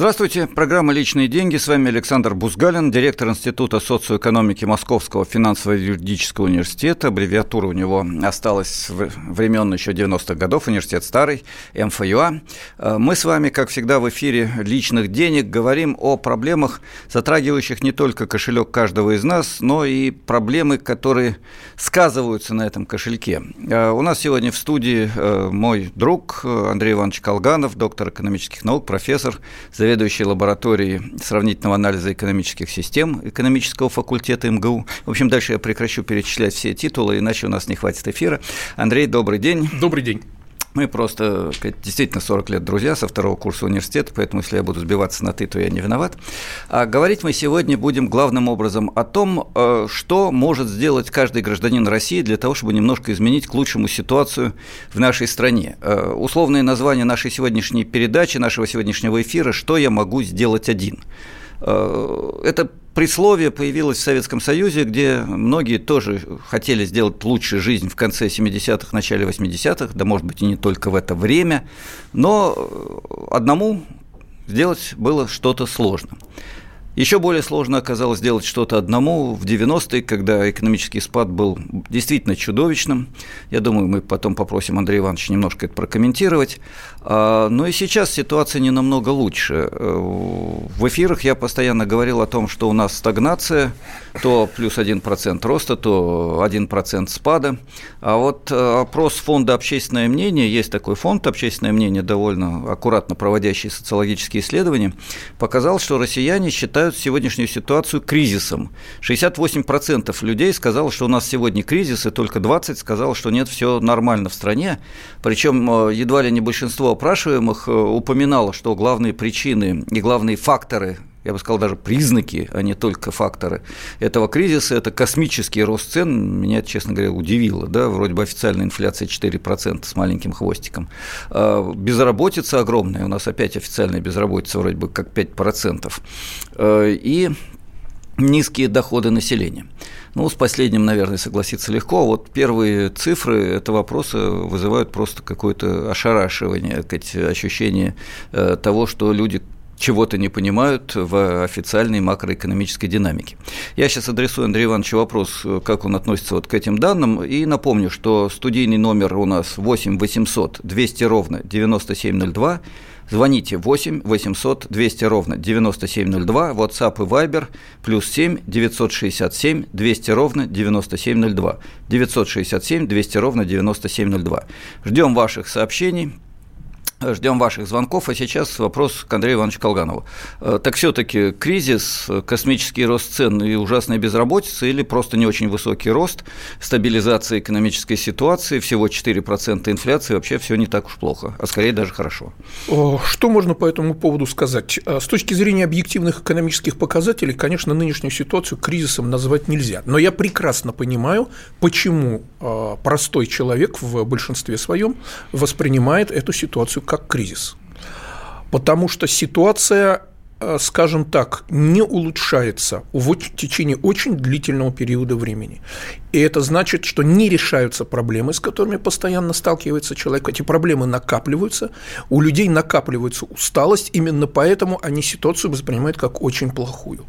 Здравствуйте. Программа «Личные деньги». С вами Александр Бузгалин, директор Института социоэкономики Московского финансово-юридического университета. Аббревиатура у него осталась времен еще 90-х годов. Университет старый, МФЮА. Э, мы с вами, как всегда, в эфире «Личных денег» говорим о проблемах, затрагивающих не только кошелек каждого из нас, но и проблемы, которые сказываются на этом кошельке. Э, у нас сегодня в студии э, мой друг Андрей Иванович Колганов, доктор экономических наук, профессор, заведующий лабораторией сравнительного анализа экономических систем экономического факультета МГУ. В общем, дальше я прекращу перечислять все титулы, иначе у нас не хватит эфира. Андрей, добрый день. Добрый день. Мы просто действительно 40 лет друзья со второго курса университета, поэтому если я буду сбиваться на «ты», то я не виноват. А говорить мы сегодня будем главным образом о том, э, что может сделать каждый гражданин России для того, чтобы немножко изменить к лучшему ситуацию в нашей стране. Э, условное название нашей сегодняшней передачи, нашего сегодняшнего эфира «Что я могу сделать один?». Э, это присловие появилось в Советском Союзе, где многие тоже хотели сделать лучше жизнь в конце 70-х, начале 80-х, да, может быть, и не только в это время, но одному сделать было что-то сложно. Еще более сложно оказалось сделать что-то одному в 90-е, когда экономический спад был действительно чудовищным. Я думаю, мы потом попросим Андрея Ивановича немножко это прокомментировать. А, но и сейчас ситуация не намного лучше. Э, в эфирах я постоянно говорил о том, что у нас стагнация, то плюс 1% роста, то 1% спада. А вот э, опрос фонда «Общественное мнение», есть такой фонд «Общественное мнение», довольно аккуратно проводящий социологические исследования, показал, что россияне считают считают сегодняшнюю ситуацию кризисом. 68% людей сказало, что у нас сегодня кризис, и только 20% сказало, что нет, все нормально в стране. Причем э, едва ли не большинство опрашиваемых э, упоминало, что главные причины и главные факторы я бы сказал, даже признаки, а не только факторы этого кризиса, это космический рост цен, меня, честно говоря, удивило, да, вроде бы официальная инфляция 4% с маленьким хвостиком, а безработица огромная, у нас опять официальная безработица вроде бы как 5%, а, и низкие доходы населения. Ну, с последним, наверное, согласиться легко. Вот первые цифры этого вопроса вызывают просто какое-то ошарашивание, ощущение э, того, что люди чего-то не понимают в официальной макроэкономической динамике. Я сейчас адресую Андрею Ивановичу вопрос, как он относится вот к этим данным, и напомню, что студийный номер у нас 8 800 200 ровно 9702, Звоните 8 800 200 ровно 9702, WhatsApp и Viber, плюс 7 967 200 ровно 9702, 967 200 ровно 9702. Ждем ваших сообщений. Ждем ваших звонков, а сейчас вопрос к Андрею Ивановичу Колганову. Э, так все-таки кризис, космический рост цен и ужасная безработица или просто не очень высокий рост, стабилизация экономической ситуации, всего 4% инфляции, вообще все не так уж плохо, а скорее даже хорошо. Что можно по этому поводу сказать? Э, с точки зрения объективных экономических показателей, конечно, нынешнюю ситуацию кризисом назвать нельзя. Но я прекрасно понимаю, почему э, простой человек в большинстве своем воспринимает эту ситуацию как кризис. Потому что ситуация э, скажем так, не улучшается в течение очень длительного периода времени. И это значит, что не решаются проблемы, с которыми постоянно сталкивается человек. Эти проблемы накапливаются, у людей накапливается усталость, именно поэтому они ситуацию воспринимают как очень плохую.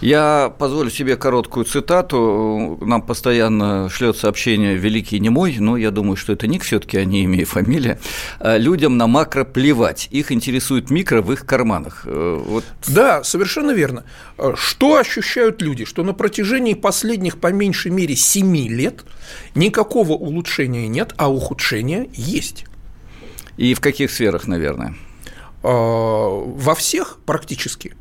Я позволю себе короткую цитату. Нам постоянно шлет сообщение «Великий не мой», но я думаю, что это ник все таки а не имея фамилия. «А людям на макро плевать, их интересует микро в их карманах. Э, вот. Да, совершенно верно. Э, что ощущают люди? Что на протяжении последних, по меньшей мере, 7 лет никакого улучшения нет, а ухудшение есть. И в каких сферах, наверное? Э, во всех практически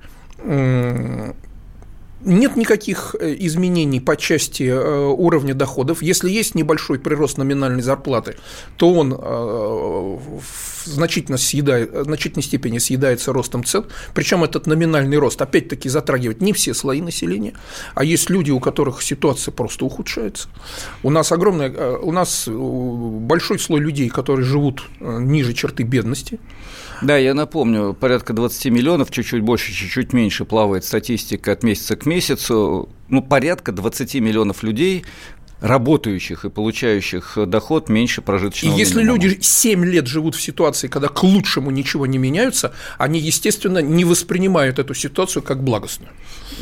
нет никаких э, изменений по части э, уровня доходов. Если есть небольшой прирост номинальной зарплаты, то он э, в значительно съедает, в значительной степени съедается ростом цен. Причем этот номинальный рост, опять-таки, затрагивает не все слои населения, а есть люди, у которых ситуация просто ухудшается. У нас огромное, у нас большой слой людей, которые живут ниже черты бедности. Да, я напомню, порядка 20 миллионов, чуть-чуть больше, чуть-чуть меньше плавает статистика от месяца к месяцу. Ну, порядка 20 миллионов людей работающих и получающих доход меньше прожиточного И если минимума. люди 7 лет живут в ситуации, когда к лучшему ничего не меняются, они, естественно, не воспринимают эту ситуацию как благостную.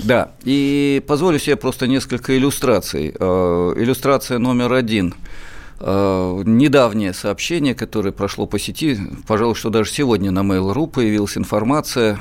Да, и позволю себе просто несколько иллюстраций. Э, иллюстрация номер один – недавнее сообщение, которое прошло по сети, пожалуй, что даже сегодня на Mail.ru появилась информация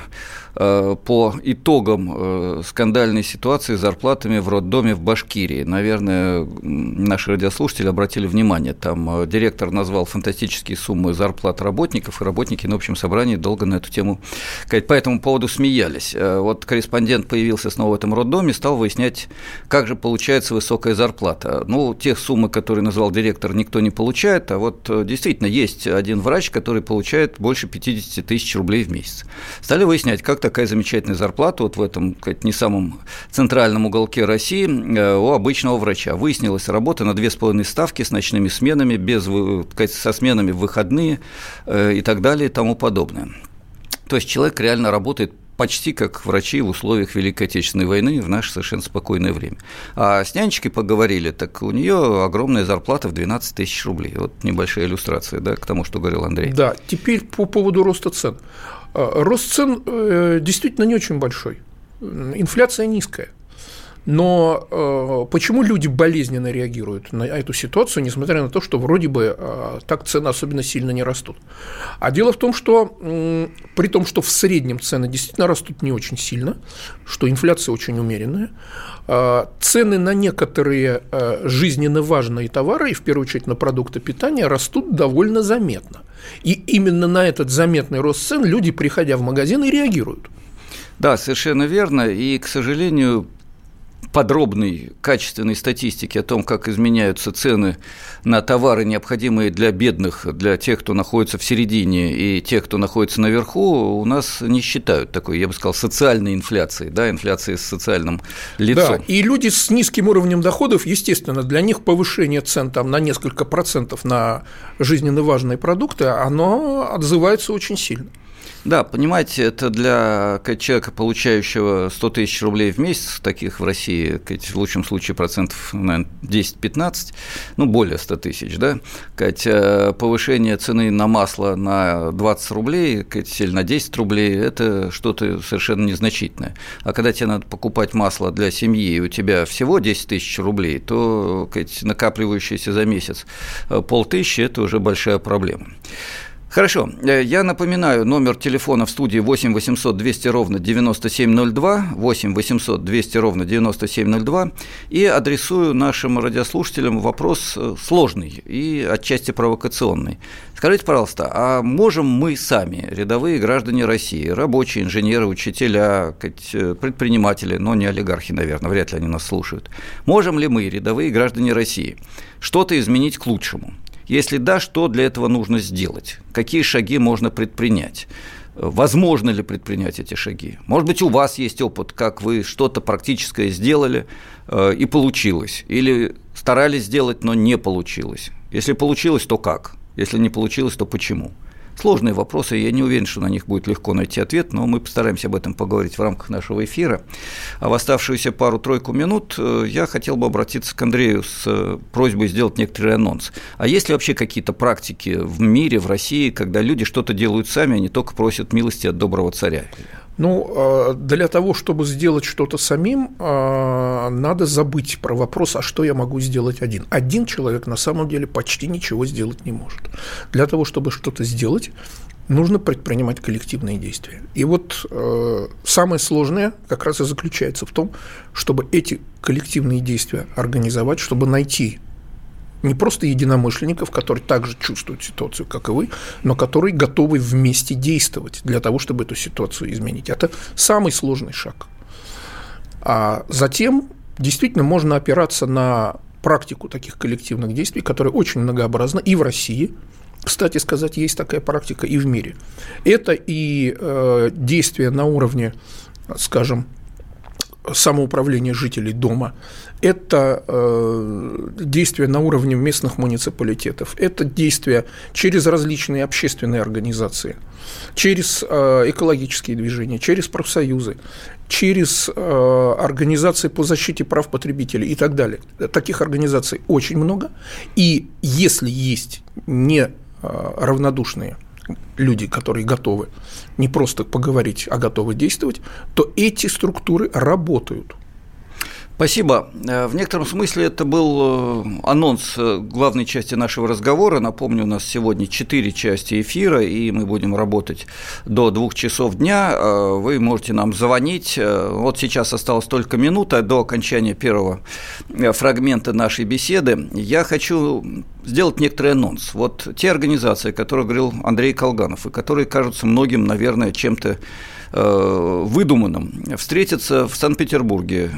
Э, по итогам э, скандальной ситуации с зарплатами в роддоме в Башкирии. Наверное, наши радиослушатели обратили внимание, там э, директор назвал фантастические суммы зарплат работников, и работники на общем собрании долго на эту тему по этому поводу смеялись. Вот корреспондент появился снова в этом роддоме, стал выяснять, как же получается высокая зарплата. Ну, тех суммы, которые назвал директор, никто не получает, а вот действительно есть один врач, который получает больше 50 тысяч рублей в месяц. Стали выяснять, как такая замечательная зарплата вот в этом, сказать, не самом центральном уголке России э, у обычного врача. Выяснилось, работа на две с половиной ставки с ночными сменами, без, сказать, со сменами в выходные э, и так далее и тому подобное. То есть человек реально работает почти как врачи в условиях Великой Отечественной войны в наше совершенно спокойное время. А с нянечкой поговорили, так у нее огромная зарплата в 12 тысяч рублей. Вот небольшая иллюстрация да, к тому, что говорил Андрей. Да, теперь по поводу роста цен. А, рост цен э, действительно не очень большой. Инфляция низкая. Но э, почему люди болезненно реагируют на эту ситуацию, несмотря на то, что вроде бы э, так цены особенно сильно не растут? А дело в том, что э, при том, что в среднем цены действительно растут не очень сильно, что инфляция очень умеренная, э, цены на некоторые э, жизненно важные товары, и в первую очередь на продукты питания, растут довольно заметно. И именно на этот заметный рост цен люди, приходя в магазин, и реагируют. Да, совершенно верно. И, к сожалению, подробной, качественной статистики о том, как изменяются цены на товары, необходимые для бедных, для тех, кто находится в середине и тех, кто находится наверху, у нас не считают такой, я бы сказал, социальной инфляцией, да, инфляцией с социальным лицом. Да, и люди с низким уровнем доходов, естественно, для них повышение цен там, на несколько процентов на жизненно важные продукты, оно отзывается очень сильно. Да, понимаете, это для человека, получающего 100 тысяч рублей в месяц, таких в России, в лучшем случае процентов, наверное, 10-15, ну, более 100 тысяч, да, э, повышение цены на масло на 20 рублей или на 10 рублей – это что-то совершенно незначительное. А когда тебе надо покупать масло для семьи, и у тебя всего 10 тысяч рублей, то накапливающееся за месяц э, полтысячи – это уже большая проблема. Хорошо. Э, я напоминаю, номер телефона в студии 8 800 200 ровно 9702, 8 800 200 ровно 9702, и адресую нашим радиослушателям вопрос э, сложный и отчасти провокационный. Скажите, пожалуйста, а можем мы сами, рядовые граждане России, рабочие, инженеры, учителя, э, предприниматели, но не олигархи, наверное, вряд ли они нас слушают, можем ли мы, рядовые граждане России, что-то изменить к лучшему? Если да, что для этого нужно сделать? Какие шаги можно предпринять? Возможно ли предпринять эти шаги? Может быть, у вас есть опыт, как вы что-то практическое сделали э, и получилось, или старались сделать, но не получилось. Если получилось, то как? Если не получилось, то почему? Сложные вопросы, я не уверен, что на них будет легко найти ответ, но мы постараемся об этом поговорить в рамках нашего эфира. А в оставшуюся пару-тройку минут э, я хотел бы обратиться к Андрею с э, просьбой сделать некоторый анонс. А есть ли вообще какие-то практики в мире, в России, когда люди что-то делают сами, а не только просят милости от доброго царя? Ну, а, для того, чтобы сделать что-то самим, а, надо забыть про вопрос, а что я могу сделать один. Один человек на самом деле почти ничего сделать не может. Для того, чтобы что-то сделать, нужно предпринимать коллективные действия. И вот э, самое сложное как раз и заключается в том, чтобы эти коллективные действия организовать, чтобы найти не просто единомышленников, которые также чувствуют ситуацию, как и вы, но которые готовы вместе действовать для того, чтобы эту ситуацию изменить. Это самый сложный шаг. А затем действительно можно опираться на практику таких коллективных действий, которая очень многообразна и в России, кстати сказать, есть такая практика и в мире. Это и э, действия на уровне, скажем, самоуправления жителей дома, это э, действия на уровне местных муниципалитетов, это действия через различные общественные организации, через э, экологические движения, через профсоюзы, через э, организации по защите прав потребителей и так далее. Таких организаций очень много, и если есть не э, равнодушные люди, которые готовы не просто поговорить, а готовы действовать, то эти структуры работают. Спасибо. Э, в некотором смысле это был э, анонс э, главной части нашего разговора. Напомню, у нас сегодня четыре части эфира, и мы будем работать до двух часов дня. Вы можете нам звонить. Вот сейчас осталось только минута до окончания первого фрагмента нашей беседы. Я хочу сделать некоторый анонс. Вот те организации, о которых говорил Андрей Колганов, и которые кажутся многим, наверное, чем-то выдуманном встретиться в Санкт-Петербурге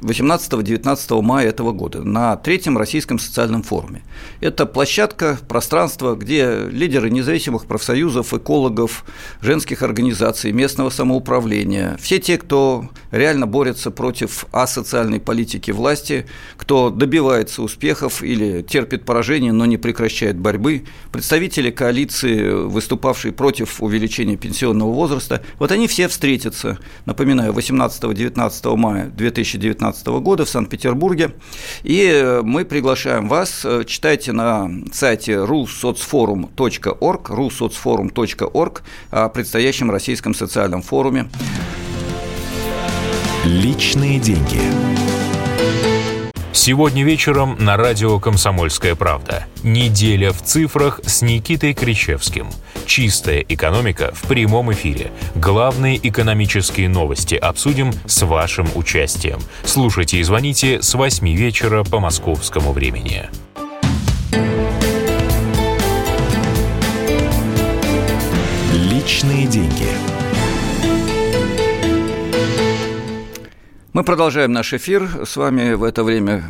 18-19 мая этого года на третьем российском социальном форуме. Это площадка, пространство, где лидеры независимых профсоюзов, экологов, женских организаций, местного самоуправления, все те, кто реально борется против асоциальной политики власти, кто добивается успехов или терпит поражение, но не прекращает борьбы, представители коалиции, выступавшие против увеличения пенсионного возраста, вот они все встретятся, напоминаю, 18-19 мая 2019 года в Санкт-Петербурге. И э, мы приглашаем вас, э, читайте на сайте russocforum.org, russocforum.org о предстоящем российском социальном форуме. Личные деньги. Сегодня вечером на радио «Комсомольская правда». Неделя в цифрах с Никитой Кричевским. Чистая экономика в прямом эфире. Главные экономические новости обсудим с вашим участием. Слушайте и звоните с 8 вечера по московскому времени. Личные деньги. Мы продолжаем наш эфир. С вами в это время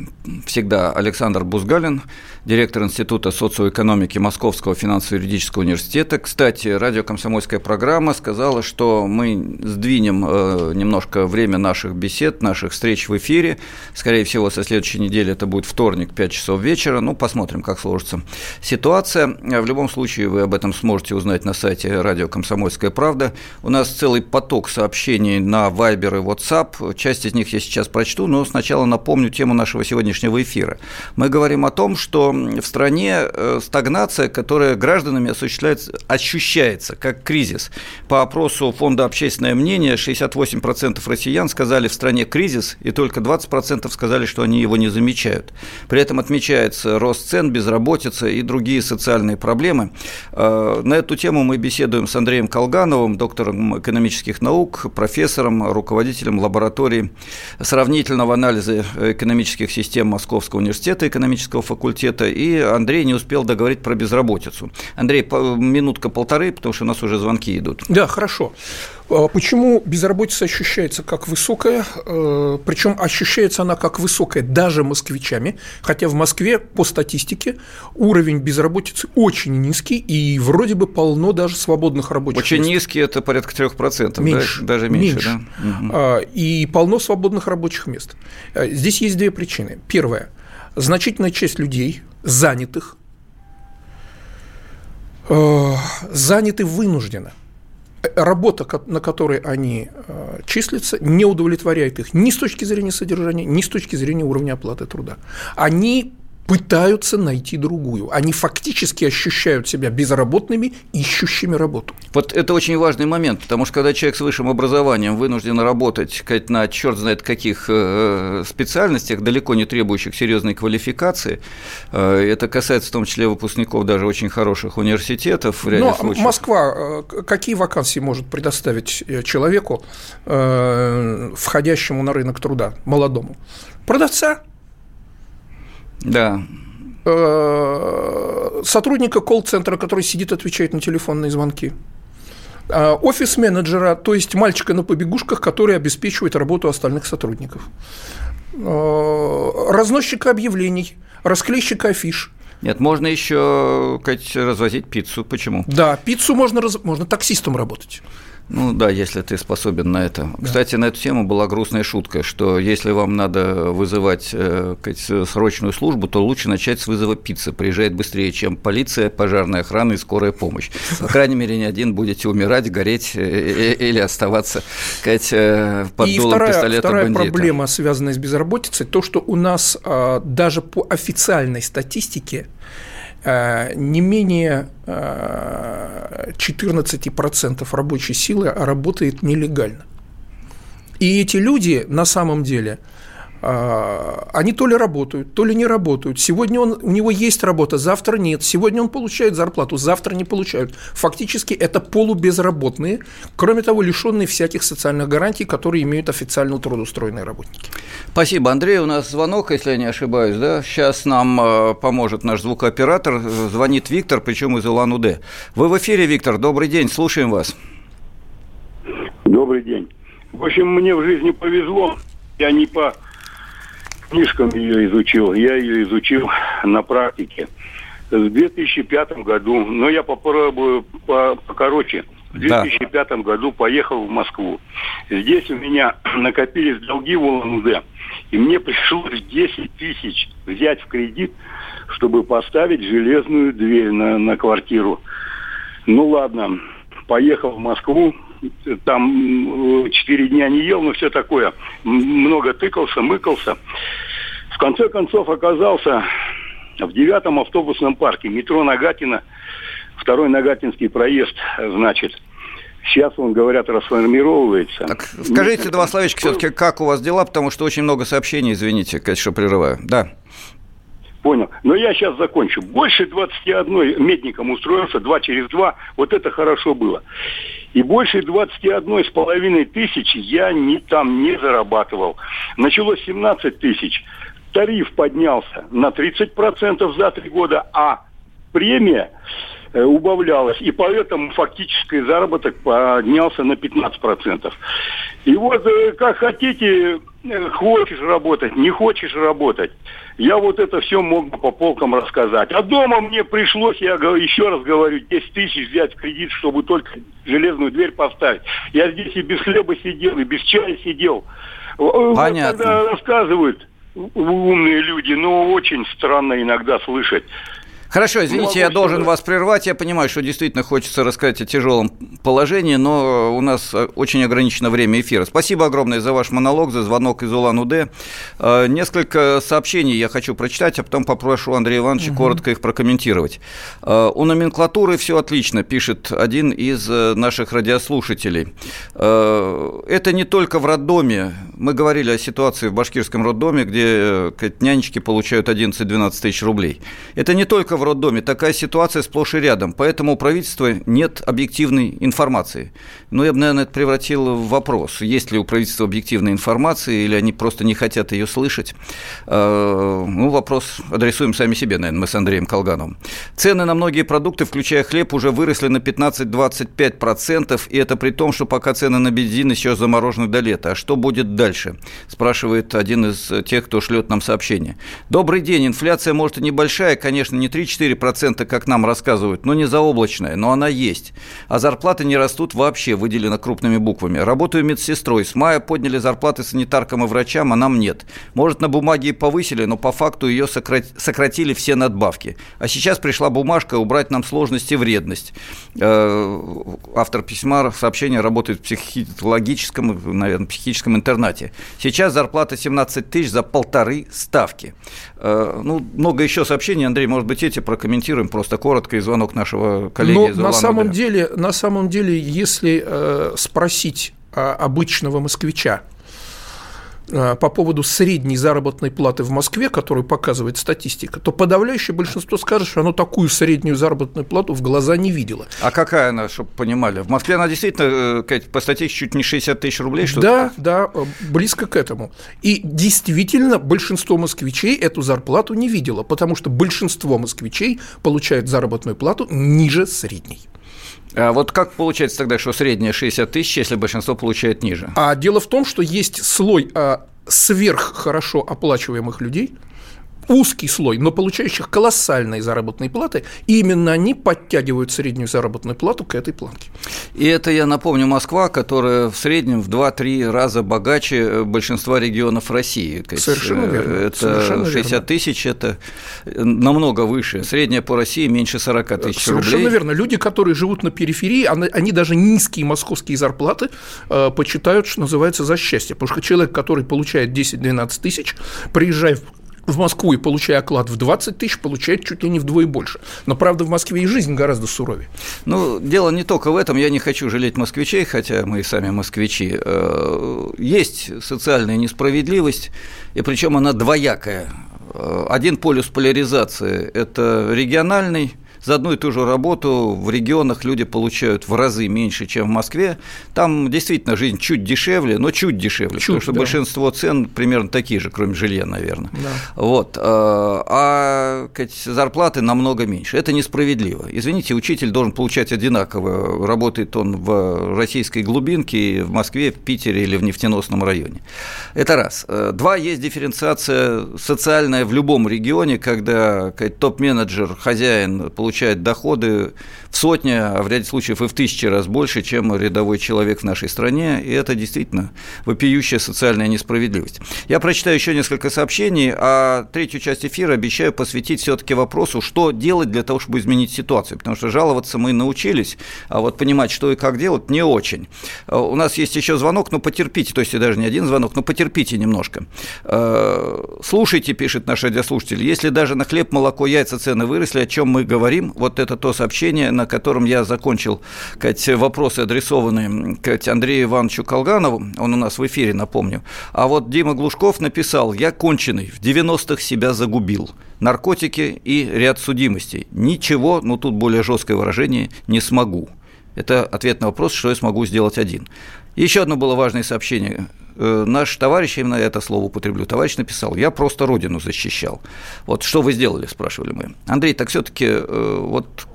всегда Александр Бузгалин, директор Института социоэкономики Московского финансово-юридического университета. Кстати, радио «Комсомольская программа» сказала, что мы сдвинем э, немножко время наших бесед, наших встреч в эфире. Скорее всего, со следующей недели это будет вторник, 5 часов вечера. Ну, посмотрим, как сложится ситуация. В любом случае, вы об этом сможете узнать на сайте радио «Комсомольская правда». У нас целый поток сообщений на Viber и WhatsApp. Часть из них я сейчас прочту, но сначала напомню тему нашего сегодняшнего эфира. Мы говорим о том, что в стране э, стагнация, которая гражданами осуществляется, ощущается как кризис. По опросу Фонда «Общественное мнение» 68% россиян сказали в стране кризис, и только 20% сказали, что они его не замечают. При этом отмечается рост цен, безработица и другие социальные проблемы. Э, на эту тему мы беседуем с Андреем Колгановым, доктором экономических наук, профессором, руководителем лаборатории сравнительного анализа экономических систем Московского университета экономического факультета, и Андрей не успел договорить про безработицу. Андрей, минутка-полторы, потому что у нас уже звонки идут. Да, хорошо. А почему безработица ощущается как высокая? Э, Причем ощущается она как высокая даже москвичами, хотя в Москве по статистике уровень безработицы очень низкий и вроде бы полно даже свободных рабочих очень мест. Очень низкий – это порядка 3%, меньше, да? даже меньше. меньше. Да? И полно свободных рабочих мест. Э, здесь есть две причины. Первая – значительная часть людей, занятых, э, заняты вынужденно работа, на которой они э, числятся, не удовлетворяет их ни с точки зрения содержания, ни с точки зрения уровня оплаты труда. Они пытаются найти другую. Они фактически ощущают себя безработными, ищущими работу. Вот это очень важный момент, потому что когда человек с высшим образованием вынужден работать на черт знает каких э, специальностях, далеко не требующих серьезной квалификации, э, это касается в том числе выпускников даже очень хороших университетов. В ряде Но случаев. Москва э, какие вакансии может предоставить человеку, входящему на рынок труда, молодому? Продавца, да. Э, сотрудника колл-центра, который сидит, отвечает на телефонные звонки. Э, офис-менеджера, то есть мальчика на побегушках, который обеспечивает работу остальных сотрудников. Э, разносчика объявлений, расклейщика афиш. Нет, можно еще развозить пиццу. Почему? Да, пиццу можно, раз... можно таксистом работать. Ну да, если ты способен на это. Да. Кстати, на эту тему была грустная шутка, что если вам надо вызывать э, срочную службу, то лучше начать с вызова пиццы. Приезжает быстрее, чем полиция, пожарная охрана и скорая помощь. По крайней мере, не один будете умирать, гореть э, э, э, или оставаться сказать, под и дулом вторая, пистолета вторая бандита. проблема, связанная с безработицей, то, что у нас а, даже по официальной статистике не менее 14% э, рабочей силы работает нелегально. И эти люди на самом деле – они то ли работают, то ли не работают. Сегодня он, у него есть работа, завтра нет. Сегодня он получает зарплату, завтра не получают. Фактически это полубезработные, кроме того, лишенные всяких социальных гарантий, которые имеют официально трудоустроенные работники. Спасибо, Андрей. У нас звонок, если я не ошибаюсь, да? Сейчас нам э, поможет наш звукооператор. Звонит Виктор, причем из Улан-Удэ. Вы в эфире, Виктор. Добрый день, слушаем вас. Добрый день. В общем, мне в жизни повезло. Я не по книжкам ее изучил. Я ее изучил на практике. В 2005 году, но я попробую по, покороче. В 2005 да. году поехал в Москву. Здесь у меня накопились долги в улан И мне пришлось 10 тысяч взять в кредит, чтобы поставить железную дверь на, на квартиру. Ну ладно, поехал в Москву, там четыре дня не ел, но все такое. Много тыкался, мыкался. В конце концов оказался в девятом автобусном парке метро Нагатина, второй Нагатинский проезд, значит. Сейчас он, говорят, расформировывается. Так, скажите два словечка все-таки, как у вас дела, потому что очень много сообщений, извините, конечно, прерываю. Да. Понял. Но я сейчас закончу. Больше 21 медником устроился, два через два. Вот это хорошо было. И больше 21 с половиной тысяч я не, там не зарабатывал. Началось 17 тысяч. Тариф поднялся на 30% за три года, а премия Э, убавлялось, и поэтому фактический заработок поднялся на 15%. И вот э, как хотите, э, хочешь работать, не хочешь работать, я вот это все мог бы по полкам рассказать. А дома мне пришлось, я еще раз говорю, 10 тысяч взять в кредит, чтобы только железную дверь поставить. Я здесь и без хлеба сидел, и без чая сидел. Понятно. Вот когда рассказывают умные люди, но очень странно иногда слышать. Хорошо, извините, я должен вас прервать. Я понимаю, что действительно хочется рассказать о тяжелом положении, но у нас э, очень ограничено время эфира. Спасибо огромное за ваш монолог, за звонок из Улан-Удэ. Э, несколько сообщений я хочу прочитать, а потом попрошу Андрея Ивановича угу. коротко их прокомментировать. Э, у номенклатуры все отлично, пишет один из наших радиослушателей. Это не только в роддоме. Мы говорили о ситуации в башкирском роддоме, где нянечки получают 11-12 тысяч рублей. Это не только в роддоме. Такая ситуация сплошь и рядом. Поэтому у правительства нет объективной информации. Ну, я бы, наверное, это превратил в вопрос. Есть ли у правительства объективная информация, или они просто не хотят ее слышать? Э, ну, вопрос адресуем сами себе, наверное, мы с Андреем Колгановым. Цены на многие продукты, включая хлеб, уже выросли на 15-25%, и это при том, что пока цены на бензин еще заморожены до лета. А что будет дальше? Спрашивает один из тех, кто шлет нам сообщение. Добрый день. Инфляция, может, и небольшая, конечно, не 3 3-4%, как нам рассказывают, но не заоблачная, но она есть. А зарплаты не растут вообще, выделено крупными буквами. Работаю медсестрой. С мая подняли зарплаты санитаркам и врачам, а нам нет. Может, на бумаге и повысили, но по факту ее сократили все надбавки. А сейчас пришла бумажка убрать нам сложность и вредность. Э, автор письма сообщения работает в психологическом, наверное, психическом интернате. Сейчас зарплата 17 тысяч за полторы ставки. Э, ну, много еще сообщений, Андрей, может быть, эти прокомментируем просто коротко и звонок нашего коллеги Но из на самом деле, на самом деле, если э, спросить э, обычного москвича, по поводу средней заработной платы в Москве, которую показывает статистика, то подавляющее большинство скажет, что оно такую среднюю заработную плату в глаза не видело. А какая она, чтобы понимали? В Москве она действительно, э, по статистике, чуть не 60 тысяч рублей? Что да, да, э, близко к этому. И действительно большинство москвичей эту зарплату не видело, потому что большинство москвичей получает заработную плату ниже средней. А вот как получается тогда, что средняя 60 тысяч, если большинство получает ниже? А дело в том, что есть слой а, сверх хорошо оплачиваемых людей, узкий слой, но получающих колоссальные заработные платы, и именно они подтягивают среднюю заработную плату к этой планке. И это, я напомню, Москва, которая в среднем в 2-3 раза богаче э, большинства регионов России. Совершенно э, верно. Это Совершенно 60 верно. тысяч, это намного выше. Средняя по России меньше 40 тысяч Совершенно рублей. Совершенно верно. Люди, которые живут на периферии, они даже низкие московские зарплаты э, почитают, что называется, за счастье. Потому что человек, который получает 10-12 тысяч, приезжая в Москву и получая оклад в 20 тысяч, получает чуть ли не вдвое больше. Но, правда, в Москве и жизнь гораздо суровее. Ну, дело не только в этом. Я не хочу жалеть москвичей, хотя мы и сами москвичи. Э, есть социальная несправедливость, и причем она двоякая. Э, один полюс поляризации – это региональный, за одну и ту же работу в регионах люди получают в разы меньше, чем в Москве. Там действительно жизнь чуть дешевле, но чуть дешевле, чуть, потому что да. большинство цен примерно такие же, кроме жилья, наверное. Да. Вот. А зарплаты намного меньше. Это несправедливо. Извините, учитель должен получать одинаково, работает он в российской глубинке, в Москве, в Питере или в нефтеносном районе. Это раз. Два, есть дифференциация социальная в любом регионе, когда топ-менеджер, хозяин получает получает доходы в сотни, а в ряде случаев и в тысячи раз больше, чем рядовой человек в нашей стране, и это действительно вопиющая социальная несправедливость. Я прочитаю еще несколько сообщений, а третью часть эфира обещаю посвятить все-таки вопросу, что делать для того, чтобы изменить ситуацию, потому что жаловаться мы научились, а вот понимать, что и как делать, не очень. У нас есть еще звонок, но потерпите, то есть даже не один звонок, но потерпите немножко. Слушайте, пишет наш радиослушатель, если даже на хлеб, молоко, яйца цены выросли, о чем мы говорим, говорим. Вот это то сообщение, на котором я закончил Кать, вопросы, адресованные Кать, Андрею Ивановичу Колганову. Он у нас в эфире, напомню. А вот Дима Глушков написал, я конченый, в 90-х себя загубил. Наркотики и ряд судимостей. Ничего, ну тут более жесткое выражение, не смогу. Это ответ на вопрос, что я смогу сделать один. Еще одно было важное сообщение. Э, наш товарищ, именно это слово употреблю, товарищ написал, я просто родину защищал. Вот что вы сделали, спрашивали мы. Андрей, так все-таки э, вот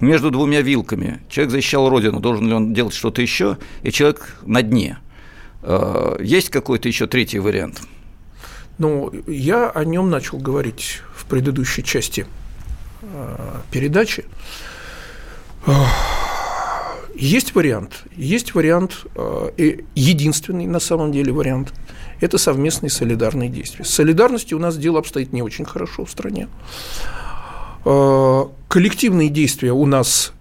между двумя вилками человек защищал родину, должен ли он делать что-то еще, и человек на дне. Э, есть какой-то еще третий вариант? Ну, я о нем начал говорить в предыдущей части передачи. Есть вариант, есть вариант, э, единственный на самом деле вариант – это совместные солидарные действия. С солидарностью у нас дело обстоит не очень хорошо в стране. Э, коллективные действия у нас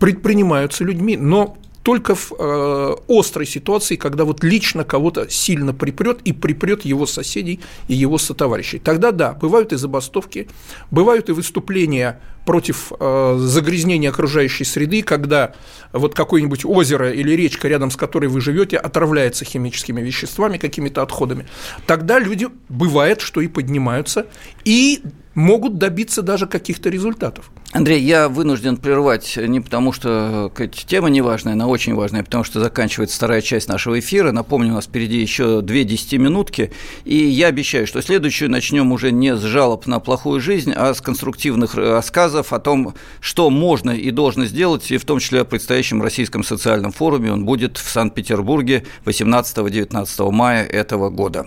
предпринимаются людьми, но только в э, острой ситуации, когда вот лично кого-то сильно припрет и припрет его соседей и его сотоварищей. Тогда да, бывают и забастовки, бывают и выступления против э, загрязнения окружающей среды, когда вот какое-нибудь озеро или речка, рядом с которой вы живете, отравляется химическими веществами, какими-то отходами. Тогда люди, бывает, что и поднимаются, и могут добиться даже каких-то результатов. Андрей, я вынужден прервать не потому, что тема не важная, она очень важная, а потому что заканчивается вторая часть нашего эфира. Напомню, у нас впереди еще две десятиминутки, и я обещаю, что следующую начнем уже не с жалоб на плохую жизнь, а с конструктивных рассказов о том, что можно и должно сделать, и в том числе о предстоящем российском социальном форуме. Он будет в Санкт-Петербурге 18-19 мая этого года.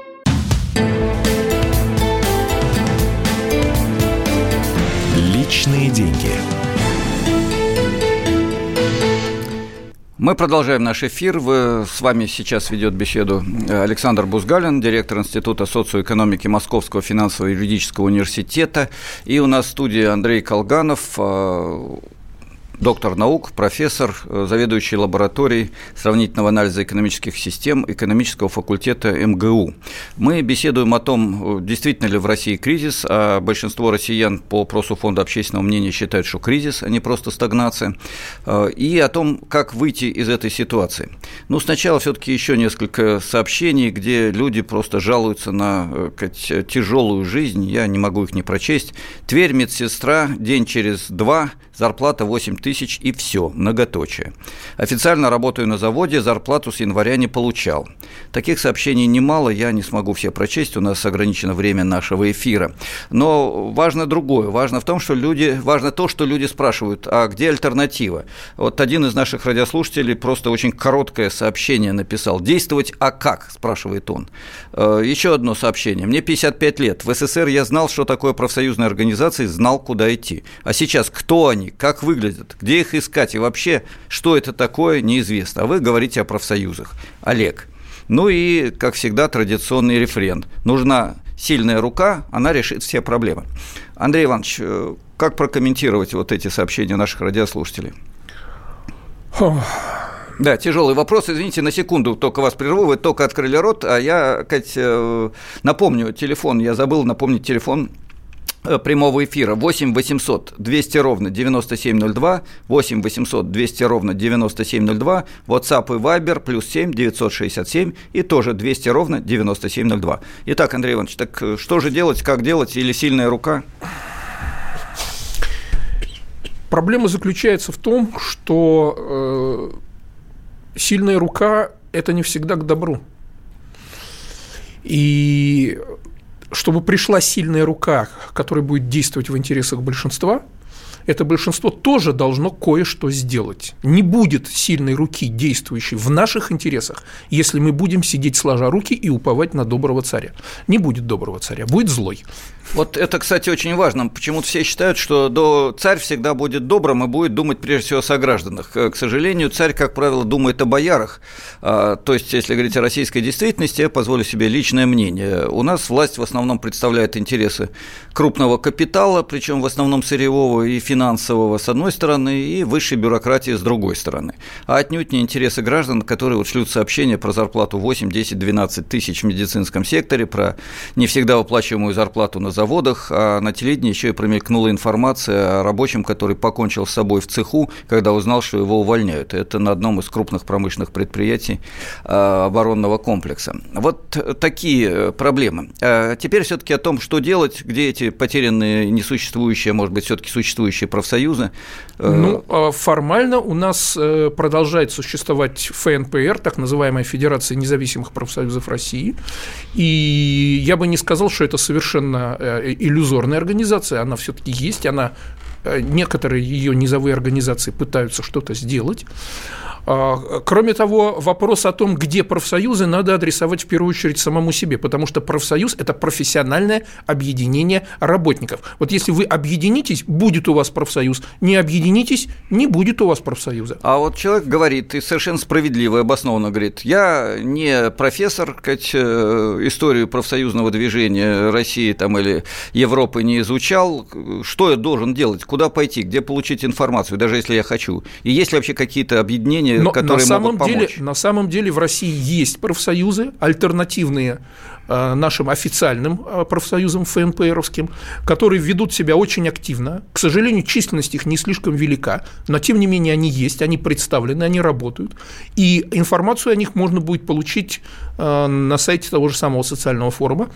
Личные деньги. Мы продолжаем наш эфир. С вами сейчас ведет беседу Александр Бузгалин, директор Института социоэкономики Московского финансово-юридического университета. И у нас в студии Андрей Колганов, э, доктор наук, профессор, э, заведующий лабораторией сравнительного анализа экономических систем экономического факультета МГУ. Мы беседуем о том, действительно ли в России кризис, а большинство россиян по опросу Фонда общественного мнения считают, что кризис, а не просто стагнация, и о том, как выйти из этой ситуации. Ну, сначала все-таки еще несколько сообщений, где люди просто жалуются на сказать, тяжелую жизнь, я не могу их не прочесть. Тверь, медсестра, день через два, зарплата 8 тысяч и все, многоточие. Официально работаю на заводе, зарплату с января не получал. Таких сообщений немало, я не смогу все прочесть, у нас ограничено время нашего эфира. Но важно другое, важно в том, что люди, важно то, что люди спрашивают, а где альтернатива? Вот один из наших радиослушателей просто очень короткое сообщение написал. Действовать, а как? спрашивает он. Э, Еще одно сообщение. Мне 55 лет. В СССР я знал, что такое профсоюзная организация, знал, куда идти. А сейчас кто они, как выглядят, где их искать и вообще, что это такое, неизвестно. А вы говорите о профсоюзах. Олег. Ну и, как всегда, традиционный рефрен. Нужна сильная рука, она решит все проблемы. Андрей Иванович, э, как прокомментировать вот эти сообщения наших радиослушателей? Да, тяжелый вопрос. Извините, на секунду только вас прерву. Вы только открыли рот, а я, Кать, э, напомню телефон. Я забыл напомнить телефон прямого эфира 8 800 200 ровно 9702, 8 800 200 ровно 9702, WhatsApp и Viber плюс 7 967 и тоже 200 ровно 9702. Итак, Андрей Иванович, так э, что же делать, как делать или сильная рука? Проблема заключается в том, что э, сильная рука – это не всегда к добру. И чтобы пришла сильная рука, которая будет действовать в интересах большинства, это большинство тоже должно кое-что сделать. Не будет сильной руки, действующей в наших интересах, если мы будем сидеть сложа руки и уповать на доброго царя. Не будет доброго царя, будет злой. Вот это, кстати, очень важно. Почему-то все считают, что до царь всегда будет добрым и будет думать прежде всего о согражданах. К сожалению, царь, как правило, думает о боярах. А, то есть, если говорить о российской действительности, я позволю себе личное мнение. У нас власть в основном представляет интересы крупного капитала, причем в основном сырьевого и финансового с одной стороны, и высшей бюрократии с другой стороны. А отнюдь не интересы граждан, которые вот шлют сообщения про зарплату 8, 10, 12 тысяч в медицинском секторе, про не всегда выплачиваемую зарплату на заводах, а на телевидении еще и промелькнула информация о рабочем, который покончил с собой в цеху, когда узнал, что его увольняют. Это на одном из крупных промышленных предприятий а, оборонного комплекса. Вот такие э, проблемы. А теперь все-таки о том, что делать, где эти потерянные, несуществующие, может быть, все-таки существующие профсоюзы. Э, ну, а формально у нас э, продолжает существовать ФНПР, так называемая Федерация независимых профсоюзов России. И я бы не сказал, что это совершенно иллюзорная организация, она все-таки есть, она э, некоторые ее низовые организации пытаются что-то сделать. А, кроме того, вопрос о том, где профсоюзы, надо адресовать в первую очередь самому себе, потому что профсоюз – это профессиональное объединение работников. Вот если вы объединитесь, будет у вас профсоюз, не объединитесь, не будет у вас профсоюза. А вот человек говорит, и совершенно справедливо и обоснованно говорит, я не профессор, как э, историю профсоюзного движения России там, или Европы не изучал, что я должен делать, куда пойти, где получить информацию, даже если я хочу, и есть ли вообще какие-то объединения движения, Но которые на самом могут деле, На самом деле в России есть профсоюзы, альтернативные э, нашим официальным э, профсоюзам ФНПРовским, которые ведут себя очень активно. К сожалению, численность их не слишком велика, но тем не менее они есть, они представлены, они работают. И информацию о них можно будет получить э, на сайте того же самого социального форума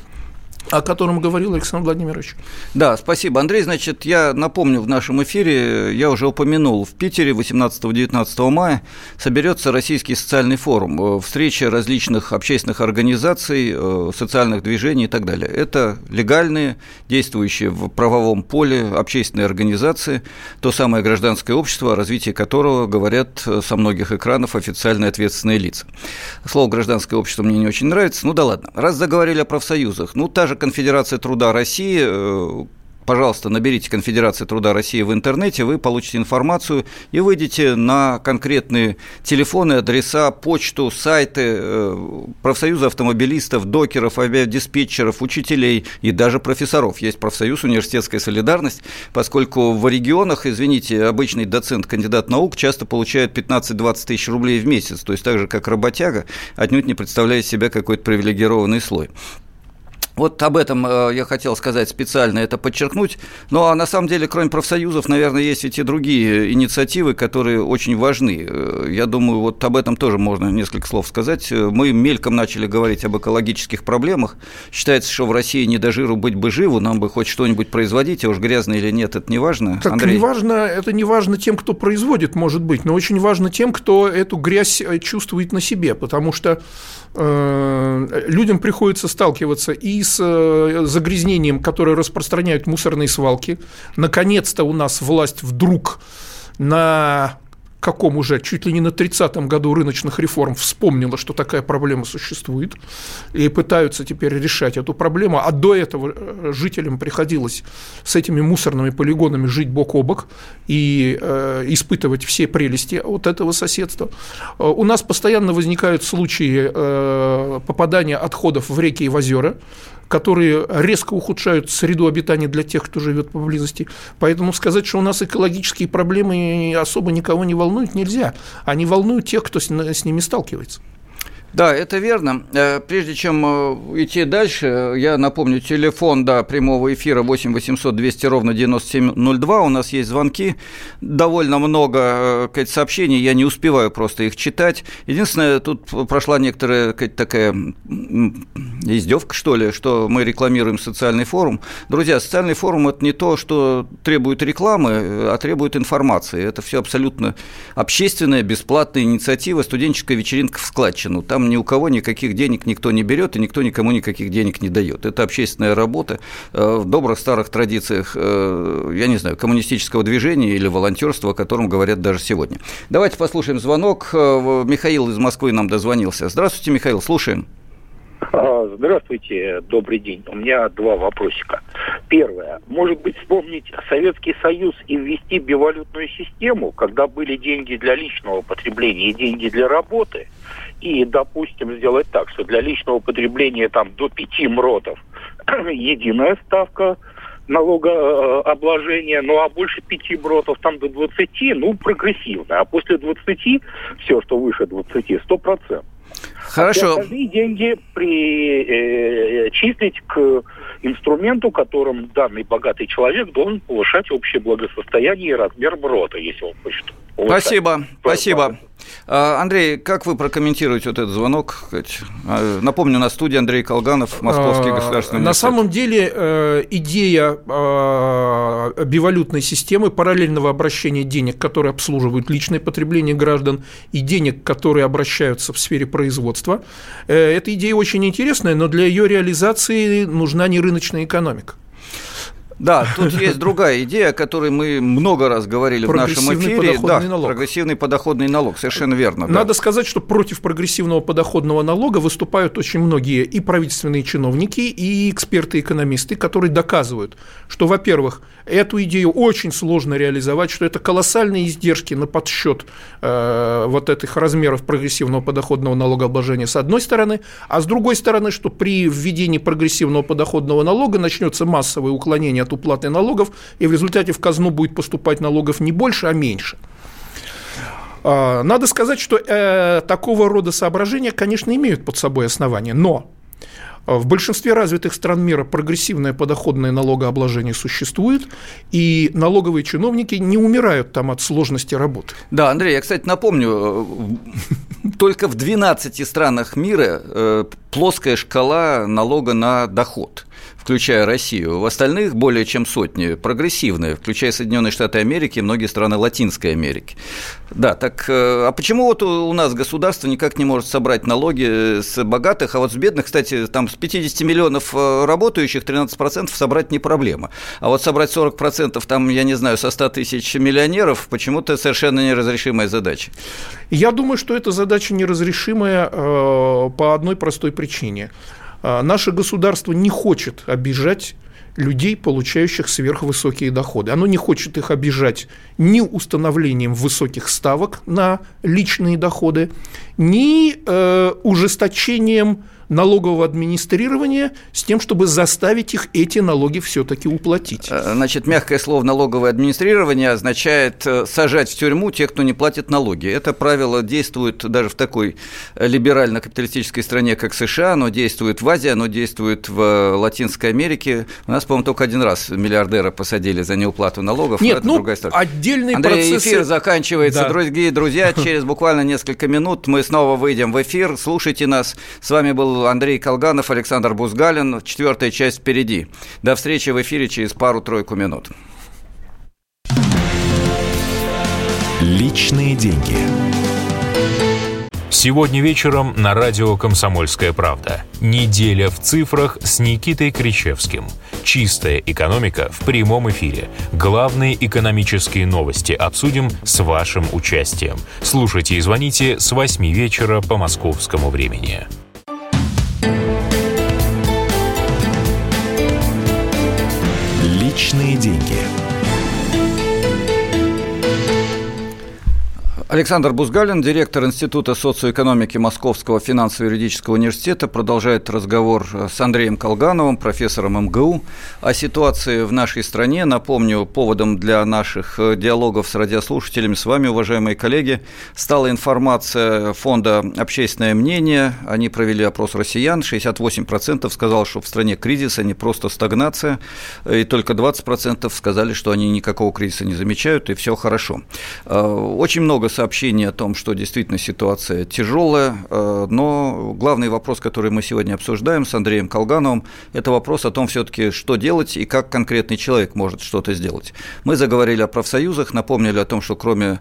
о котором говорил Александр Владимирович. Да, спасибо, Андрей. Значит, я напомню, в нашем эфире я уже упомянул, в Питере 18-19 мая соберется Российский социальный форум, э, встреча различных общественных организаций, э, социальных движений и так далее. Это легальные, действующие в правовом поле общественные организации, то самое гражданское общество, о развитии которого говорят э, со многих экранов официальные ответственные лица. Слово «гражданское общество» мне не очень нравится, ну да ладно. Раз заговорили о профсоюзах, ну та же Конфедерация труда России э, пожалуйста, наберите Конфедерация труда России в интернете, вы получите информацию и выйдете на конкретные телефоны, адреса, почту, сайты э, профсоюза автомобилистов, докеров, авиадиспетчеров, учителей и даже профессоров. Есть профсоюз «Университетская солидарность», поскольку в регионах, извините, обычный доцент, кандидат наук часто получает 15-20 тысяч рублей в месяц, то есть так же, как работяга, отнюдь не представляет себя какой-то привилегированный слой. Вот об этом э, я хотел сказать специально, это подчеркнуть. Ну, а на самом деле, кроме профсоюзов, наверное, есть эти другие инициативы, которые очень важны. Э, я думаю, вот об этом тоже можно несколько слов сказать. Э, мы мельком начали говорить об экологических проблемах. Считается, что в России не до жиру быть бы живу, нам бы хоть что-нибудь производить, а уж грязно или нет, это не важно. Так Андрей? не важно, это не важно тем, кто производит, может быть, но очень важно тем, кто эту грязь чувствует на себе, потому что людям приходится сталкиваться и с э, загрязнением, которое распространяют мусорные свалки. Наконец-то у нас власть вдруг на каком уже чуть ли не на 30-м году рыночных реформ вспомнила, что такая проблема существует, и пытаются теперь решать эту проблему, а до этого э, жителям приходилось с этими мусорными полигонами жить бок о бок и э, испытывать все прелести вот этого соседства. Э, у нас постоянно возникают случаи э, попадания отходов в реки и в озера, которые резко ухудшают среду обитания для тех, кто живет поблизости. Поэтому сказать, что у нас экологические проблемы особо никого не волнуют, нельзя. Они волнуют тех, кто с ними сталкивается. Да, это верно. Э, прежде чем э, идти дальше, я напомню, телефон да, прямого эфира 8 800 200 ровно 9702. У нас есть звонки, довольно много э, сообщений, я не успеваю просто их читать. Единственное, тут прошла некоторая такая издевка, что ли, что мы рекламируем социальный форум. Друзья, социальный форум – это не то, что требует рекламы, а требует информации. Это все абсолютно общественная, бесплатная инициатива, студенческая вечеринка в складчину. Там ни у кого никаких денег никто не берет, и никто никому никаких денег не дает. Это общественная работа э, в добрых старых традициях, э, я не знаю, коммунистического движения или волонтерства, о котором говорят даже сегодня. Давайте послушаем звонок. Э, Михаил из Москвы нам дозвонился. Здравствуйте, Михаил, слушаем. А, здравствуйте, добрый день. У меня два вопросика. Первое. Может быть, вспомнить Советский Союз и ввести бивалютную систему, когда были деньги для личного потребления и деньги для работы – и, допустим, сделать так, что для личного потребления там до пяти мротов единая ставка налогообложения, ну а больше пяти бротов там до 20, ну, прогрессивно. А после 20, все, что выше 20, 100%. Хорошо. А остальные деньги причислить э, к инструменту, которым данный богатый человек должен повышать общее благосостояние и размер брота, если он хочет. Спасибо, спасибо. А, Андрей, как вы прокомментируете вот этот звонок? А, напомню, на студии Андрей Колганов, Московский а, государственный университет. На самом деле э, идея бивалютной системы, параллельного обращения денег, которые обслуживают личное потребление граждан, и денег, которые обращаются в сфере производства, э, эта идея очень интересная, но для ее реализации нужна не рыночная экономика. Да, тут есть другая идея, о которой мы много раз говорили в нашем эфире. Да, налог. прогрессивный подоходный налог, совершенно верно. Надо да. сказать, что против прогрессивного подоходного налога выступают очень многие и правительственные чиновники, и эксперты-экономисты, которые доказывают, что, во-первых, эту идею очень сложно реализовать, что это колоссальные издержки на подсчет э, вот этих размеров прогрессивного подоходного налогообложения с одной стороны, а с другой стороны, что при введении прогрессивного подоходного налога начнется массовое уклонение от уплаты налогов, и в результате в казну будет поступать налогов не больше, а меньше. А, надо сказать, что э, такого рода соображения, конечно, имеют под собой основания, но в большинстве развитых стран мира прогрессивное подоходное налогообложение существует, и налоговые чиновники не умирают там от сложности работы. Да, Андрей, я, кстати, напомню, э, только в 12 странах мира э, плоская шкала налога на доход включая Россию. В остальных более чем сотни прогрессивные, включая Соединенные Штаты Америки и многие страны Латинской Америки. Да, так э, а почему вот у нас государство никак не может собрать налоги с богатых, а вот с бедных, кстати, там с 50 миллионов э, работающих 13% собрать не проблема. А вот собрать 40% там, я не знаю, со 100 тысяч миллионеров почему-то совершенно неразрешимая задача. Я думаю, что эта задача неразрешимая э, по одной простой причине – наше государство не хочет обижать людей, получающих сверхвысокие доходы. Оно не хочет их обижать ни установлением высоких ставок на личные доходы, ни э, ужесточением налогового администрирования с тем, чтобы заставить их эти налоги все-таки уплатить. Э, значит, мягкое слово налоговое администрирование означает э, сажать в тюрьму тех, кто не платит налоги. Это правило действует даже в такой либерально-капиталистической стране, как США, оно действует в Азии, оно действует в Латинской Америке. У нас, по-моему, только один раз миллиардера посадили за неуплату налогов. Нет, ну, другая история. отдельные Андрей, процессы... эфир заканчивается. Да. Дорогие друзья, через буквально несколько минут мы снова выйдем в эфир. Слушайте нас. С вами был Андрей Колганов, Александр Бузгалин. Четвертая часть впереди. До встречи в эфире через пару-тройку минут. Личные деньги. Сегодня вечером на радио «Комсомольская правда». Неделя в цифрах с Никитой Кричевским. Чистая экономика в прямом эфире. Главные экономические новости обсудим с вашим участием. Слушайте и звоните с 8 вечера по московскому времени. Личные деньги. Александр Бузгалин, директор Института социоэкономики Московского финансово-юридического университета, продолжает разговор с Андреем Колгановым, профессором МГУ, о ситуации в нашей стране. Напомню, поводом для наших э, диалогов с радиослушателями, с вами, уважаемые коллеги, стала информация фонда «Общественное мнение». Они провели опрос россиян. 68% сказал, что в стране кризис, а не просто стагнация. И только 20% сказали, что они никакого кризиса не замечают, и все хорошо. Э, очень много сообщений сообщение о том, что действительно ситуация тяжелая, э, но главный вопрос, который мы сегодня обсуждаем с Андреем Колгановым, это вопрос о том все-таки, что делать и как конкретный человек может что-то сделать. Мы заговорили о профсоюзах, напомнили о том, что кроме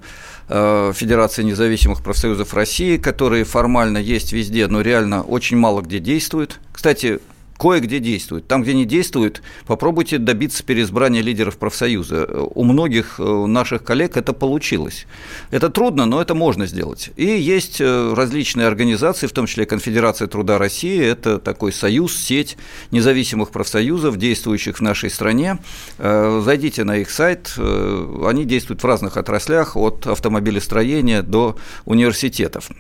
э, Федерации независимых профсоюзов России, которые формально есть везде, но реально очень мало где действуют. Кстати, кое-где действует. Там, где не действует, попробуйте добиться переизбрания лидеров профсоюза. У многих э, наших коллег это получилось. Это трудно, но это можно сделать. И есть э, различные организации, в том числе Конфедерация труда России, это такой союз, сеть независимых профсоюзов, действующих в нашей стране. Э, зайдите на их сайт, они действуют в разных отраслях, от автомобилестроения до университетов.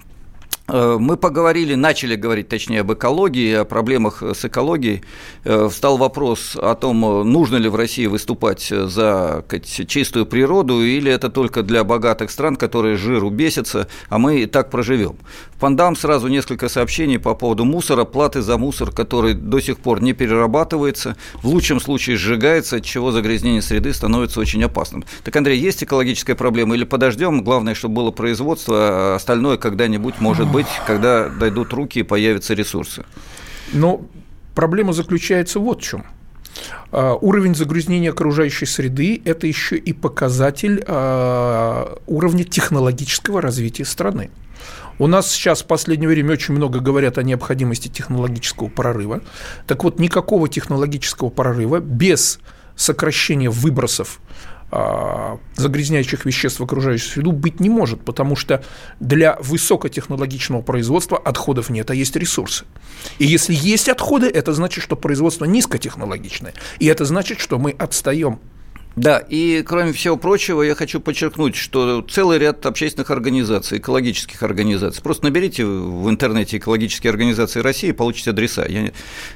Э, мы поговорили, начали говорить, точнее, об экологии, о проблемах с экологией. Э, встал вопрос о том, нужно ли в России выступать за чистую природу, или это только для богатых стран, которые жиру бесятся, а мы и так проживем. В Пандам сразу несколько сообщений по поводу мусора, платы за мусор, который до сих пор не перерабатывается, в лучшем случае сжигается, от чего загрязнение среды становится очень опасным. Так, Андрей, есть экологическая проблема или подождем? Главное, чтобы было производство, а остальное когда-нибудь может быть, когда дойдут руки и появятся ресурсы? Но проблема заключается вот в чем. А, уровень загрязнения окружающей среды – это еще и показатель а, уровня технологического развития страны. У нас сейчас в последнее время очень много говорят о необходимости технологического прорыва. Так вот, никакого технологического прорыва без сокращения выбросов загрязняющих веществ в окружающую среду быть не может, потому что для высокотехнологичного производства отходов нет, а есть ресурсы. И если есть отходы, это значит, что производство низкотехнологичное. И это значит, что мы отстаем да, и кроме всего прочего, я хочу подчеркнуть, что целый ряд общественных организаций, экологических организаций, просто наберите в интернете экологические организации России, получите адреса. Я,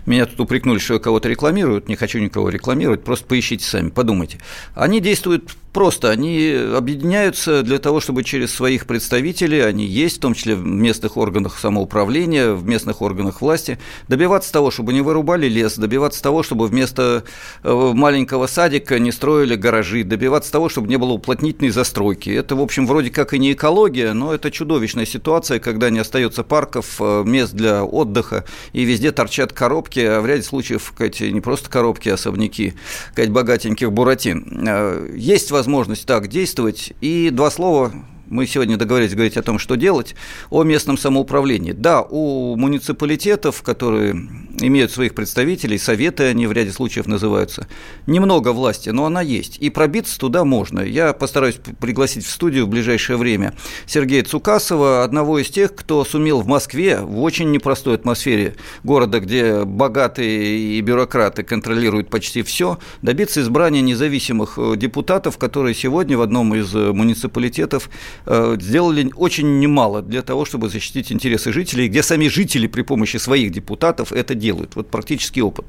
меня тут упрекнули, что я кого-то рекламирую, не хочу никого рекламировать, просто поищите сами, подумайте. Они действуют Просто они объединяются для того, чтобы через своих представителей, они есть, в том числе в местных органах самоуправления, в местных органах власти, добиваться того, чтобы не вырубали лес, добиваться того, чтобы вместо э, маленького садика не строили гаражи, добиваться того, чтобы не было уплотнительной застройки. Это, в общем, вроде как и не экология, но это чудовищная ситуация, когда не остается парков, э, мест для отдыха, и везде торчат коробки, а в ряде случаев, сказать, не просто коробки, а особняки, сказать, богатеньких буратин. Э, есть возможность так действовать. И два слова мы сегодня договорились говорить о том, что делать, о местном самоуправлении. Да, у муниципалитетов, которые имеют своих представителей, советы они в ряде случаев называются, немного власти, но она есть. И пробиться туда можно. Я постараюсь пригласить в студию в ближайшее время Сергея Цукасова, одного из тех, кто сумел в Москве, в очень непростой атмосфере города, где богатые и бюрократы контролируют почти все, добиться избрания независимых депутатов, которые сегодня в одном из муниципалитетов э, сделали очень немало для того, чтобы защитить интересы жителей, где сами жители при помощи своих депутатов это делают. Вот практический опыт.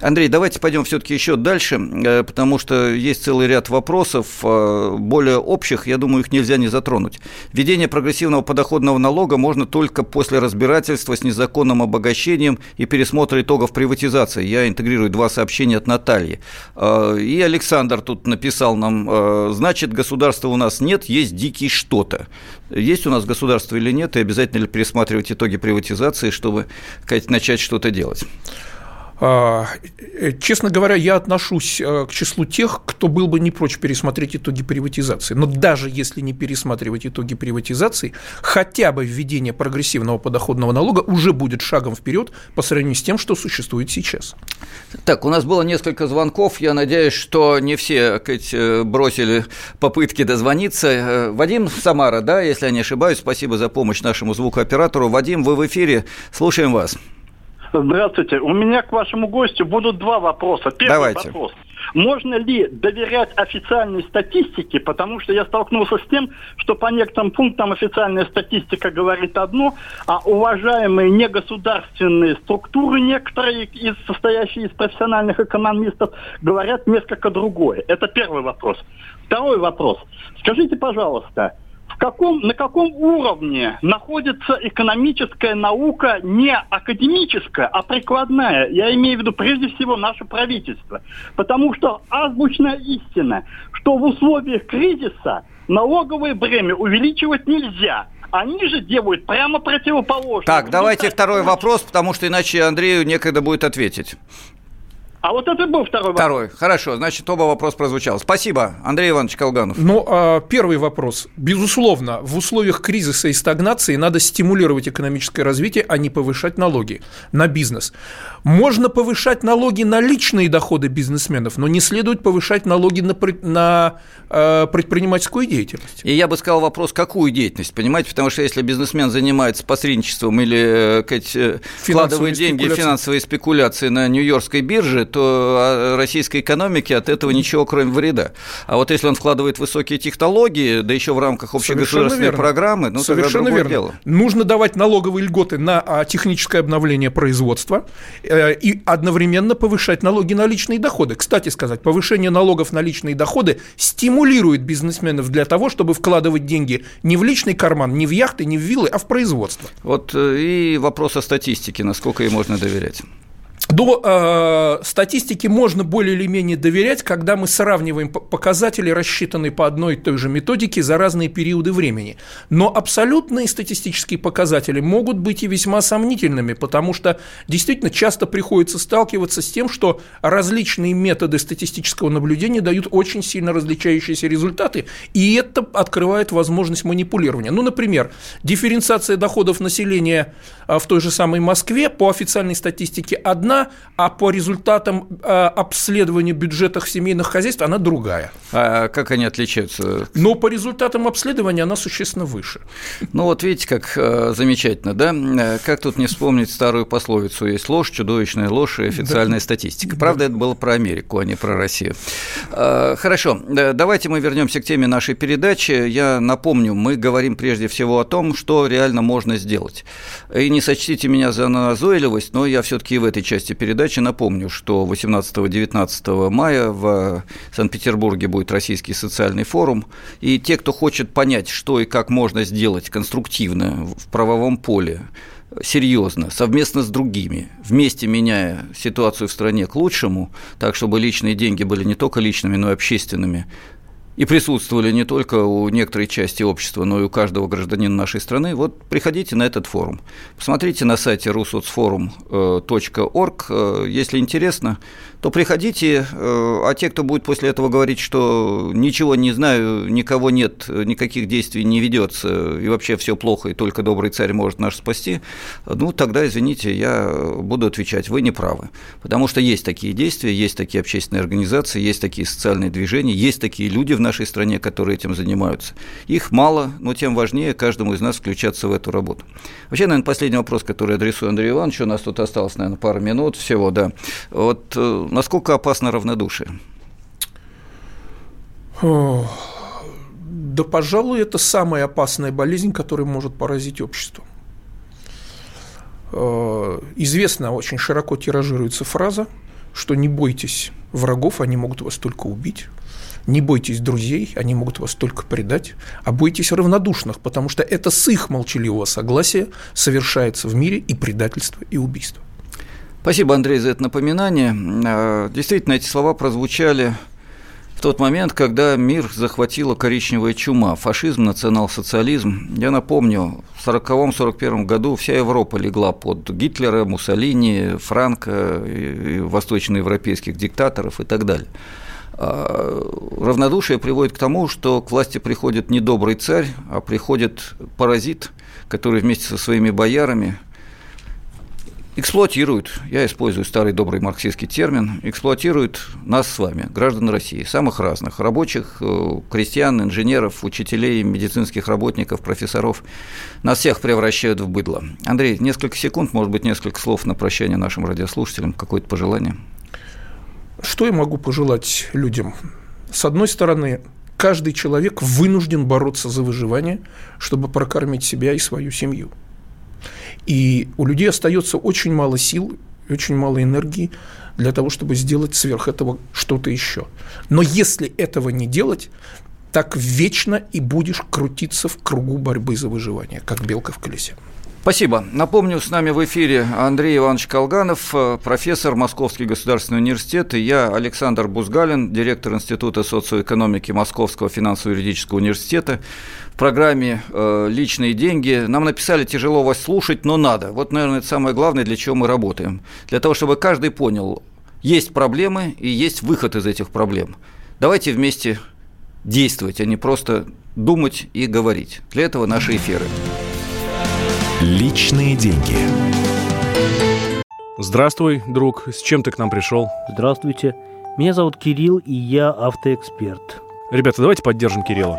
Андрей, давайте пойдем все-таки еще дальше, э, потому что есть целый ряд вопросов, э, более общих, я думаю, их нельзя не затронуть. Введение прогрессивного подоходного налога можно только после разбирательства с незаконным обогащением и пересмотра итогов приватизации. Я интегрирую два сообщения от Натальи. И Александр тут написал нам, значит, государства у нас нет, есть дикий что-то. Есть у нас государство или нет, и обязательно ли пересматривать итоги приватизации, чтобы начать что-то делать? А, э, честно говоря, я отношусь э, к числу тех, кто был бы не прочь пересмотреть итоги приватизации. Но даже если не пересматривать итоги приватизации, хотя бы введение прогрессивного подоходного налога уже будет шагом вперед по сравнению с тем, что существует сейчас. Так, у нас было несколько звонков. Я надеюсь, что не все сказать, э, бросили попытки дозвониться. Вадим Самара, да, если я не ошибаюсь, спасибо за помощь нашему звукооператору. Вадим, вы в эфире, слушаем вас. Здравствуйте. У меня к вашему гостю будут два вопроса. Первый Давайте. вопрос. Можно ли доверять официальной статистике, потому что я столкнулся с тем, что по некоторым пунктам официальная статистика говорит одно, а уважаемые негосударственные структуры некоторые, из, состоящие из профессиональных экономистов, говорят несколько другое. Это первый вопрос. Второй вопрос. Скажите, пожалуйста, каком, на каком уровне находится экономическая наука не академическая, а прикладная. Я имею в виду прежде всего наше правительство. Потому что азбучная истина, что в условиях кризиса налоговое бремя увеличивать нельзя. Они же делают прямо противоположное. Так, давайте второй вопрос, потому что иначе Андрею некогда будет ответить. А вот это был второй вопрос. Второй. Хорошо, значит, оба вопроса прозвучал. Спасибо, Андрей Иванович Колганов. Ну, а первый вопрос. Безусловно, в условиях кризиса и стагнации надо стимулировать экономическое развитие, а не повышать налоги на бизнес. Можно повышать налоги на личные доходы бизнесменов, но не следует повышать налоги на, на э, предпринимательскую деятельность. И я бы сказал вопрос, какую деятельность, понимаете? Потому что если бизнесмен занимается посредничеством или э, э вкладывает деньги в финансовые спекуляции на Нью-Йоркской бирже, то а, российской экономике от этого ничего, кроме вреда. А вот если он вкладывает высокие технологии, да еще в рамках общегосударственной программы, ну, Совершенно верно. Дело. Нужно давать налоговые льготы на а, техническое обновление производства э, и одновременно повышать налоги на личные доходы. Кстати сказать, повышение налогов на личные доходы стимулирует бизнесменов для того, чтобы вкладывать деньги не в личный карман, не в яхты, не в виллы, а в производство. Вот э, и вопрос о статистике, насколько ей можно доверять. До э, статистики можно более или менее доверять, когда мы сравниваем показатели, рассчитанные по одной и той же методике за разные периоды времени. Но абсолютные статистические показатели могут быть и весьма сомнительными, потому что действительно часто приходится сталкиваться с тем, что различные методы статистического наблюдения дают очень сильно различающиеся результаты, и это открывает возможность манипулирования. Ну, например, дифференциация доходов населения э, в той же самой Москве по официальной статистике одна, одна, а по результатам э, обследования бюджетов семейных хозяйств она другая. А как они отличаются? Но по результатам обследования она существенно выше. Ну вот видите, как э, замечательно, да? Э, как тут не вспомнить старую пословицу «Есть ложь, чудовищная ложь и официальная да. статистика». Правда, да. это было про Америку, а не про Россию. Хорошо, давайте мы вернемся к теме нашей передачи. Я напомню, мы говорим прежде всего о том, что реально можно сделать. И не сочтите меня за назойливость, но я все-таки в этой части части передачи напомню, что 18-19 мая в Санкт-Петербурге будет Российский социальный форум, и те, кто хочет понять, что и как можно сделать конструктивно в правовом поле, серьезно, совместно с другими, вместе меняя ситуацию в стране к лучшему, так чтобы личные деньги были не только личными, но и общественными, и присутствовали не только у некоторой части общества, но и у каждого гражданина нашей страны, вот приходите на этот форум. Посмотрите на сайте rusotsforum.org. Э, если интересно, то приходите, э, а те, кто будет после этого говорить, что ничего не знаю, никого нет, никаких действий не ведется, и вообще все плохо, и только добрый царь может нас спасти, ну, тогда, извините, я буду отвечать, вы не правы. Потому что есть такие действия, есть такие общественные организации, есть такие социальные движения, есть такие люди в нашей стране, которые этим занимаются. Их мало, но тем важнее каждому из нас включаться в эту работу. Вообще, наверное, последний вопрос, который адресую Андрею Ивановичу, у нас тут осталось, наверное, пару минут всего, да. Вот э, Насколько опасно равнодушие? Да, пожалуй, это самая опасная болезнь, которая может поразить общество. Э, известно, очень широко тиражируется фраза, что не бойтесь врагов, они могут вас только убить. Не бойтесь друзей, они могут вас только предать, а бойтесь равнодушных, потому что это с их молчаливого согласия совершается в мире и предательство, и убийство. Спасибо, Андрей, за это напоминание. Э, действительно, эти слова прозвучали в тот момент, когда мир захватила коричневая чума, фашизм, национал-социализм. Я напомню, в 1940-1941 году вся Европа легла под Гитлера, Муссолини, Франка, восточноевропейских диктаторов и так далее. А, равнодушие приводит к тому, что к власти приходит не добрый царь, а приходит паразит, который вместе со своими боярами – эксплуатируют, я использую старый добрый марксистский термин, эксплуатируют нас с вами, граждан России, самых разных, рабочих, э, крестьян, инженеров, учителей, медицинских работников, профессоров, нас всех превращают в быдло. Андрей, несколько секунд, может быть, несколько слов на прощание нашим радиослушателям, какое-то пожелание? Что я могу пожелать людям? С одной стороны, каждый человек вынужден бороться за выживание, чтобы прокормить себя и свою семью – и у людей остается очень мало сил, очень мало энергии для того, чтобы сделать сверх этого что-то еще. Но если этого не делать, так вечно и будешь крутиться в кругу борьбы за выживание, как белка в колесе. Спасибо. Напомню, с нами в эфире Андрей Иванович Колганов, э, профессор Московский государственный университет, и я, Александр Бузгалин, директор Института социоэкономики Московского финансово-юридического университета. В программе э, «Личные деньги» нам написали «Тяжело вас слушать, но надо». Вот, наверное, это самое главное, для чего мы работаем. Для того, чтобы каждый понял, есть проблемы и есть выход из этих проблем. Давайте вместе действовать, а не просто думать и говорить. Для этого наши эфиры. Личные деньги. Здравствуй, друг. С чем ты к нам пришел? Здравствуйте. Меня зовут Кирилл, и я автоэксперт. Ребята, давайте поддержим Кирилла.